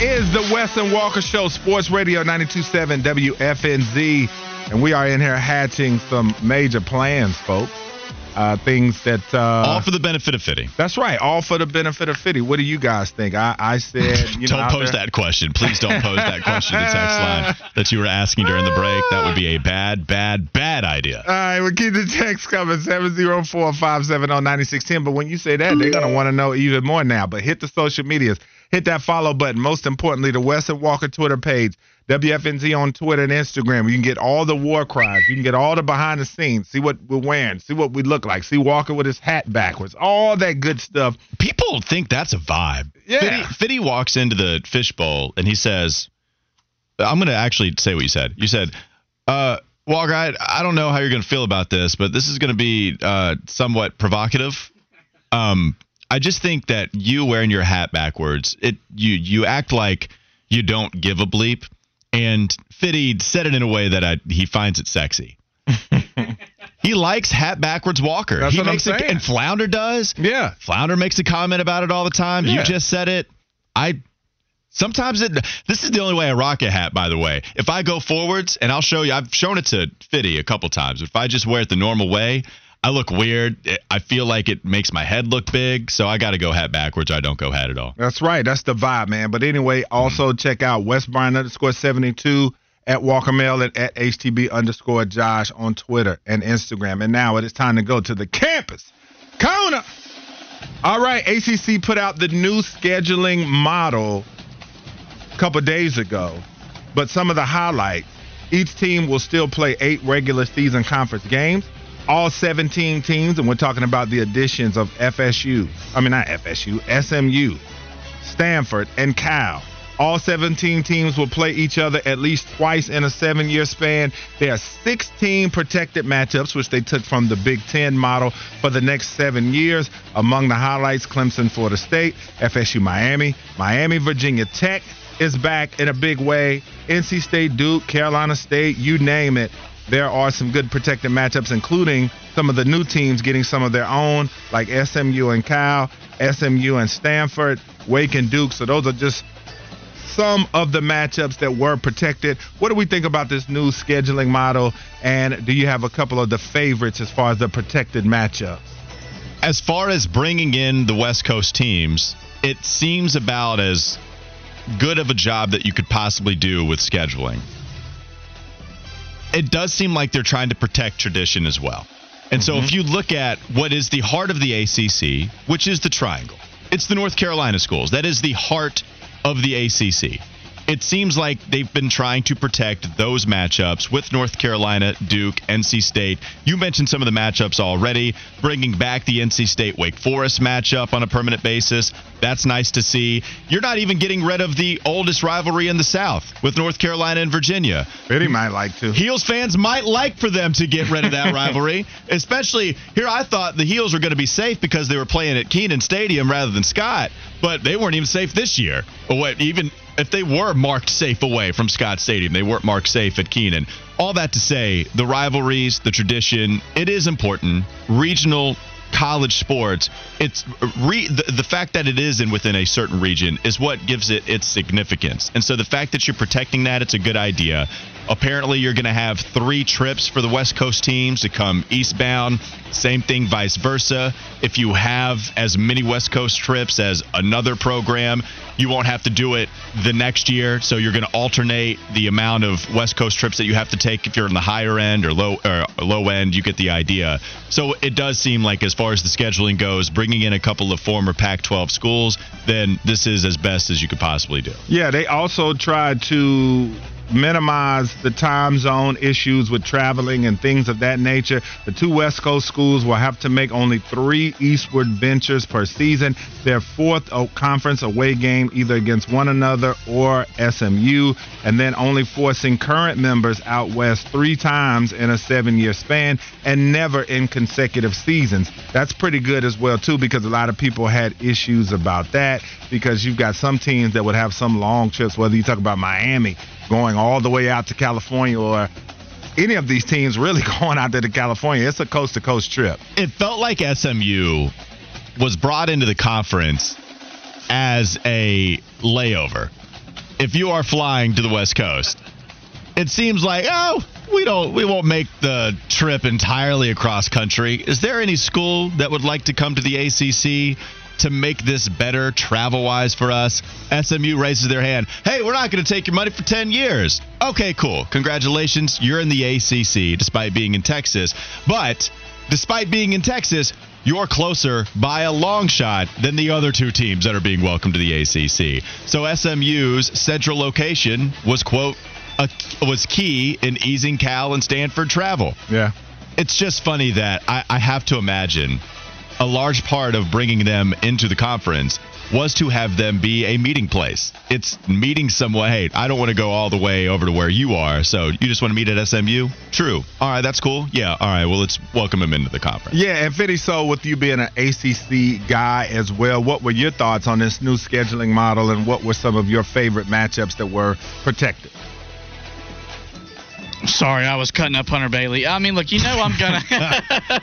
Is the Wes and Walker Show, Sports Radio 927 WFNZ. And we are in here hatching some major plans, folks. Uh, things that. Uh, All for the benefit of Fitty. That's right. All for the benefit of Fitty. What do you guys think? I, I said. You don't know, pose there- that question. Please don't pose that question to text line that you were asking during the break. That would be a bad, bad, bad idea. All right, we'll keep the text coming 704 570 9610. But when you say that, they're going to want to know even more now. But hit the social medias, hit that follow button. Most importantly, the Wes and Walker Twitter page, WFNZ on Twitter and Instagram. You can get all the war cries. You can get all the behind the scenes. See what we're wearing. See what we look like. See Walker with his hat backwards. All that good stuff. People think that's a vibe. Yeah. Fitty, Fitty walks into the fishbowl and he says, I'm going to actually say what you said. You said, uh, Walker, I, I don't know how you're going to feel about this, but this is going to be uh, somewhat provocative. Um, I just think that you wearing your hat backwards, it you you act like you don't give a bleep. And Fitty said it in a way that I, he finds it sexy. he likes hat backwards Walker. That's he what I'm makes it, saying. and Flounder does. Yeah. Flounder makes a comment about it all the time. You just said it. I sometimes it. This is the only way I rock a hat, by the way. If I go forwards, and I'll show you. I've shown it to Fitty a couple times. If I just wear it the normal way, I look weird. I feel like it makes my head look big. So I got to go hat backwards. I don't go hat at all. That's right. That's the vibe, man. But anyway, mm-hmm. also check out Wes Bryan underscore 72 at Walker Mail and at HTB underscore Josh on Twitter and Instagram. And now it is time to go to the Campus Corner! All right, ACC put out the new scheduling model a couple days ago. But some of the highlights each team will still play eight regular season conference games. All 17 teams, and we're talking about the additions of FSU. I mean, not FSU, SMU, Stanford, and Cal. All 17 teams will play each other at least twice in a seven year span. There are 16 protected matchups, which they took from the Big Ten model for the next seven years. Among the highlights, Clemson, Florida State, FSU, Miami, Miami, Virginia Tech is back in a big way. NC State, Duke, Carolina State, you name it. There are some good protected matchups, including some of the new teams getting some of their own, like SMU and Cal, SMU and Stanford, Wake and Duke. So those are just some of the matchups that were protected. What do we think about this new scheduling model? And do you have a couple of the favorites as far as the protected matchups? As far as bringing in the West Coast teams, it seems about as good of a job that you could possibly do with scheduling. It does seem like they're trying to protect tradition as well. And so if mm-hmm. you look at what is the heart of the ACC, which is the triangle, it's the North Carolina schools. That is the heart of the ACC. It seems like they've been trying to protect those matchups with North Carolina, Duke, NC State. You mentioned some of the matchups already, bringing back the NC State Wake Forest matchup on a permanent basis. That's nice to see. You're not even getting rid of the oldest rivalry in the South with North Carolina and Virginia. Pretty might like to. Heels fans might like for them to get rid of that rivalry, especially here. I thought the Heels were going to be safe because they were playing at Kenan Stadium rather than Scott, but they weren't even safe this year. Or what? Even if they were marked safe away from Scott Stadium, they weren't marked safe at Kenan. All that to say, the rivalries, the tradition, it is important. Regional college sports, it's re, the, the fact that it is in within a certain region is what gives it its significance. And so the fact that you're protecting that, it's a good idea. Apparently, you're going to have three trips for the West Coast teams to come eastbound. Same thing, vice versa. If you have as many West Coast trips as another program, you won't have to do it the next year. So you're going to alternate the amount of West Coast trips that you have to take if you're in the higher end or low or low end. You get the idea. So it does seem like, as far as the scheduling goes, bringing in a couple of former Pac-12 schools, then this is as best as you could possibly do. Yeah, they also tried to minimize the time zone issues with traveling and things of that nature. The two West Coast schools will have to make only three eastward ventures per season. Their fourth oh, conference away game either against one another or SMU, and then only forcing current members out west three times in a seven-year span and never in consecutive seasons. That's pretty good as well too, because a lot of people had issues about that because you've got some teams that would have some long trips, whether you talk about Miami going all the way out to California or any of these teams really going out there to California. It's a coast to coast trip. It felt like SMU was brought into the conference as a layover. If you are flying to the West Coast, it seems like, oh, we don't we won't make the trip entirely across country. Is there any school that would like to come to the ACC to make this better travel wise for us? SMU raises their hand. Hey, we're not going to take your money for 10 years. Okay, cool. Congratulations. You're in the ACC despite being in Texas. But despite being in Texas, you're closer by a long shot than the other two teams that are being welcomed to the ACC. So SMU's central location was, quote, a, was key in easing Cal and Stanford travel. Yeah. It's just funny that I, I have to imagine a large part of bringing them into the conference was to have them be a meeting place. It's meeting someone. Hey, I don't want to go all the way over to where you are, so you just want to meet at SMU? True. All right, that's cool. Yeah. All right. Well, let's welcome him into the conference. Yeah, and Fitty, so with you being an ACC guy as well, what were your thoughts on this new scheduling model, and what were some of your favorite matchups that were protected? Sorry, I was cutting up Hunter Bailey. I mean, look, you know I'm gonna.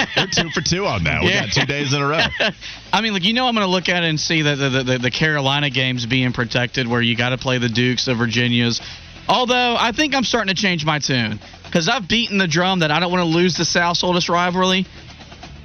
We're two for two on that. We yeah. got two days in a row. I mean, look, you know I'm gonna look at it and see that the, the, the Carolina games being protected, where you got to play the Dukes, the Virginias. Although I think I'm starting to change my tune because I've beaten the drum that I don't want to lose the South's oldest rivalry.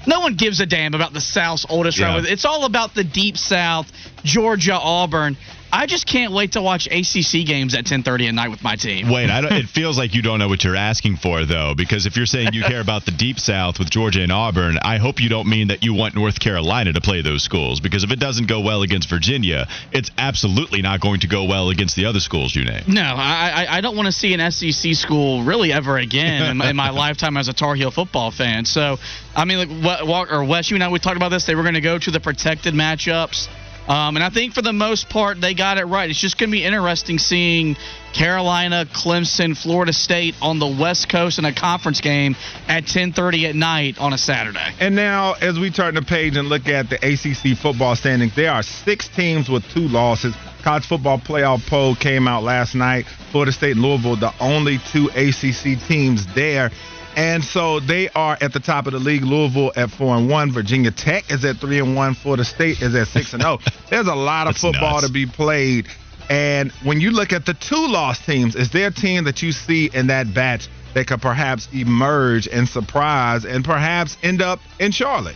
No one gives a damn about the South's oldest yeah. rivalry. It's all about the Deep South, Georgia, Auburn. I just can't wait to watch ACC games at 10:30 at night with my team. Wait, it feels like you don't know what you're asking for though, because if you're saying you care about the Deep South with Georgia and Auburn, I hope you don't mean that you want North Carolina to play those schools, because if it doesn't go well against Virginia, it's absolutely not going to go well against the other schools you name. No, I I, don't want to see an SEC school really ever again in, in, my lifetime as a Tar Heel football fan. So, I mean, like what, or Wes, you and I we talked about this. They were going to go to the protected matchups. Um, and I think for the most part, they got it right. It's just going to be interesting seeing Carolina, Clemson, Florida State on the West Coast in a conference game at 10:30 at night on a Saturday. And now, as we turn the page and look at the ACC football standings, there are six teams with two losses. College football playoff poll came out last night. Florida State and Louisville, the only two ACC teams there. And so they are at the top of the league. Louisville at four and one. Virginia Tech is at three and one. Florida State is at six and zero. Oh. There's a lot of football nuts. to be played. And when you look at the two lost teams, is there a team that you see in that batch that could perhaps emerge and surprise and perhaps end up in Charlotte?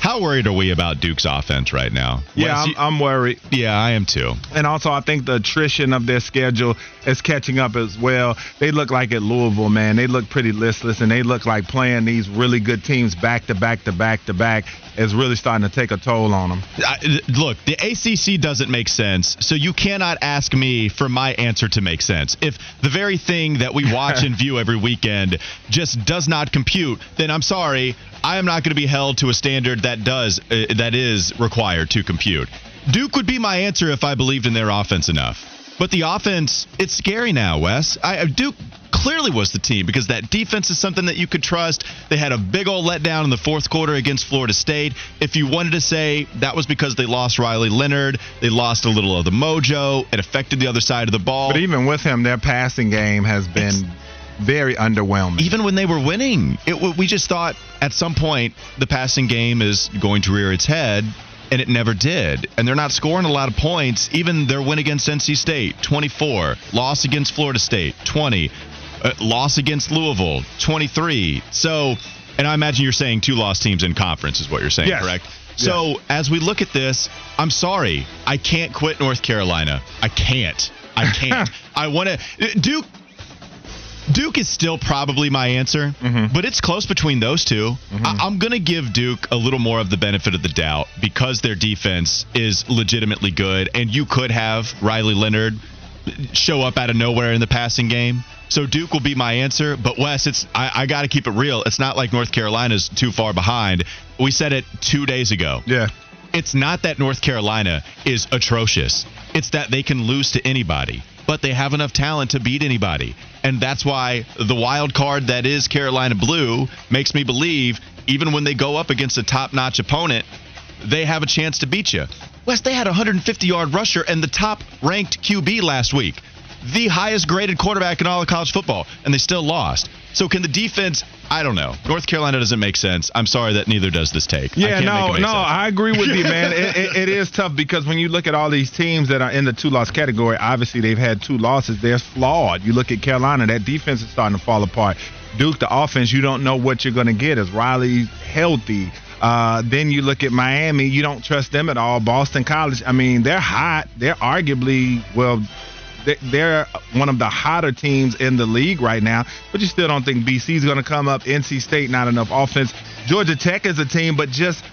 How worried are we about Duke's offense right now? Yeah, I'm, I'm, worried. Yeah, I am too. And also, I think the attrition of their schedule is catching up as well. They look like at Louisville, man. They look pretty listless, and they look like playing these really good teams back to back to back to back is really starting to take a toll on them. I, look, the ACC doesn't make sense, so you cannot ask me for my answer to make sense. If the very thing that we watch and view every weekend just does not compute, then I'm sorry, I am not going to be held to a standard that does uh, that is required to compute. Duke would be my answer if I believed in their offense enough. But the offense, it's scary now, Wes. I, Duke clearly was the team because that defense is something that you could trust. They had a big old letdown in the fourth quarter against Florida State. If you wanted to say that was because they lost Riley Leonard, they lost a little of the mojo, it affected the other side of the ball. But even with him, their passing game has been. It's, very underwhelming. Even when they were winning, it, we just thought at some point the passing game is going to rear its head, and it never did. And they're not scoring a lot of points. Even their win against NC State, 24. Loss against Florida State, 20. Uh, loss against Louisville, 23. So, and I imagine you're saying two lost teams in conference is what you're saying, yes. correct? So, yes. as we look at this, I'm sorry. I can't quit North Carolina. I can't. I can't. I want to. Duke Duke is still probably my answer, mm-hmm. but it's close between those 2 mm-hmm. I- am going to give Duke a little more of the benefit of the doubt because their defense is legitimately good, and you could have Riley Leonard show up out of nowhere in the passing game. So Duke will be my answer. But Wes, it's I, I got to keep it real. It's not like North Carolina's too far behind. We said it two days ago. Yeah. It's not that North Carolina is atrocious. It's that they can lose to anybody, but they have enough talent to beat anybody. And that's why the wild card that is Carolina Blue makes me believe, even when they go up against a top notch opponent, they have a chance to beat you. Wes, they had a 150 yard rusher and the top ranked QB last week, the highest graded quarterback in all of college football, and they still lost. So can the defense? I don't know. North Carolina doesn't make sense. I'm sorry that neither does this take. Yeah, no, no, sense. I agree with you, man. it, it, it is tough because when you look at all these teams that are in the two loss category, obviously they've had two losses. They're flawed. You look at Carolina, that defense is starting to fall apart. Duke, the offense, you don't know what you're going to get. Is Riley healthy? Uh, then you look at Miami, you don't trust them at all. Boston College, I mean, they're hot. They're arguably, well, they're one of the hotter teams in the league right now, but you still don't think BC is going to come up. NC State, not enough offense. Georgia Tech is a team, but just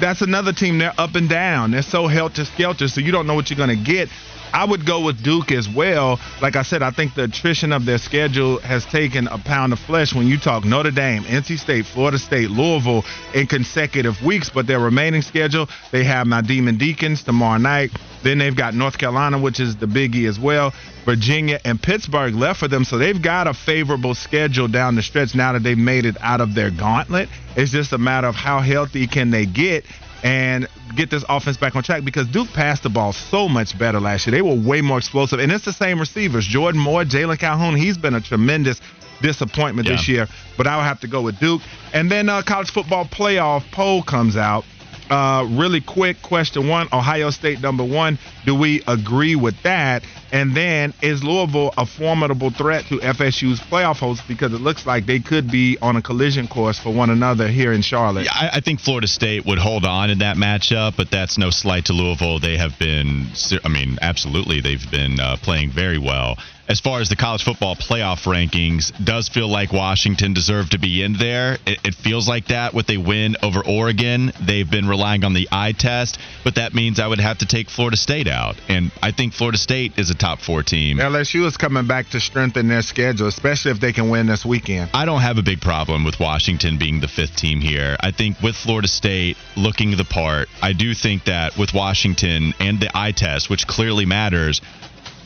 that's another team. They're up and down. They're so helter skelter, so you don't know what you're going to get. I would go with Duke as well. Like I said, I think the attrition of their schedule has taken a pound of flesh when you talk Notre Dame, NC State, Florida State, Louisville in consecutive weeks. But their remaining schedule, they have my Demon Deacons tomorrow night. Then they've got North Carolina, which is the biggie as well. Virginia and Pittsburgh left for them. So they've got a favorable schedule down the stretch now that they've made it out of their gauntlet. It's just a matter of how healthy can they get and get this offense back on track because Duke passed the ball so much better last year. They were way more explosive. And it's the same receivers. Jordan Moore, Jalen Calhoun, he's been a tremendous disappointment this year. But I would have to go with Duke. And then uh, college football playoff poll comes out. Uh, really quick question one Ohio State number one. Do we agree with that? And then is Louisville a formidable threat to FSU's playoff hopes because it looks like they could be on a collision course for one another here in Charlotte? Yeah, I, I think Florida State would hold on in that matchup, but that's no slight to Louisville. They have been, I mean, absolutely, they've been uh, playing very well. As far as the college football playoff rankings, does feel like Washington deserved to be in there. It, it feels like that with a win over Oregon. They've been relying on the eye test, but that means I would have to take Florida State out, and I think Florida State is a top four team. LSU is coming back to strengthen their schedule, especially if they can win this weekend. I don't have a big problem with Washington being the fifth team here. I think with Florida State looking the part, I do think that with Washington and the eye test, which clearly matters,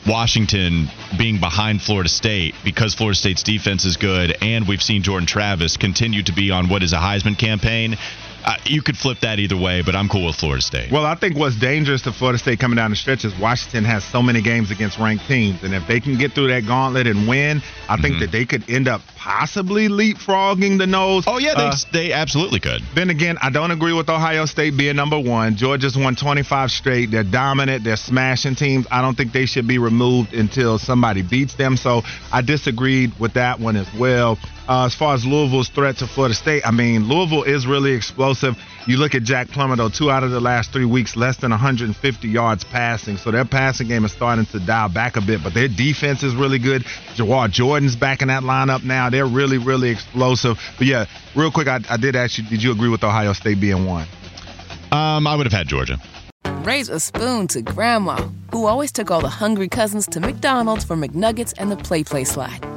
Washington being behind Florida State because Florida State's defense is good and we've seen Jordan Travis continue to be on what is a Heisman campaign. You could flip that either way, but I'm cool with Florida State. Well, I think what's dangerous to Florida State coming down the stretch is Washington has so many games against ranked teams, and if they can get through that gauntlet and win, I think that they could end up possibly leapfrogging the Noles. oh yeah, they, Uh, they absolutely could. Then again, I don't agree with Ohio State being number one. Georgia's won 25 straight. They're dominant. They're smashing teams. I don't think they should be removed until somebody beats them. So I disagreed with that one as well. Uh, as far as Louisville's threat to Florida State, I mean, Louisville is really explosive. You look at Jack Plummer, though, two out of the last three weeks, less than 150 yards passing. So their passing game is starting to dial back a bit, but their defense is really good. Jawhar Jordan's back in that lineup now. They're really, really explosive. But yeah, real quick, I, I did ask you, did you agree with Ohio State being one? Um, I would have had Georgia. Raise a spoon to Grandma, who always took all the hungry cousins to McDonald's for McNuggets and the PlayPlace slide.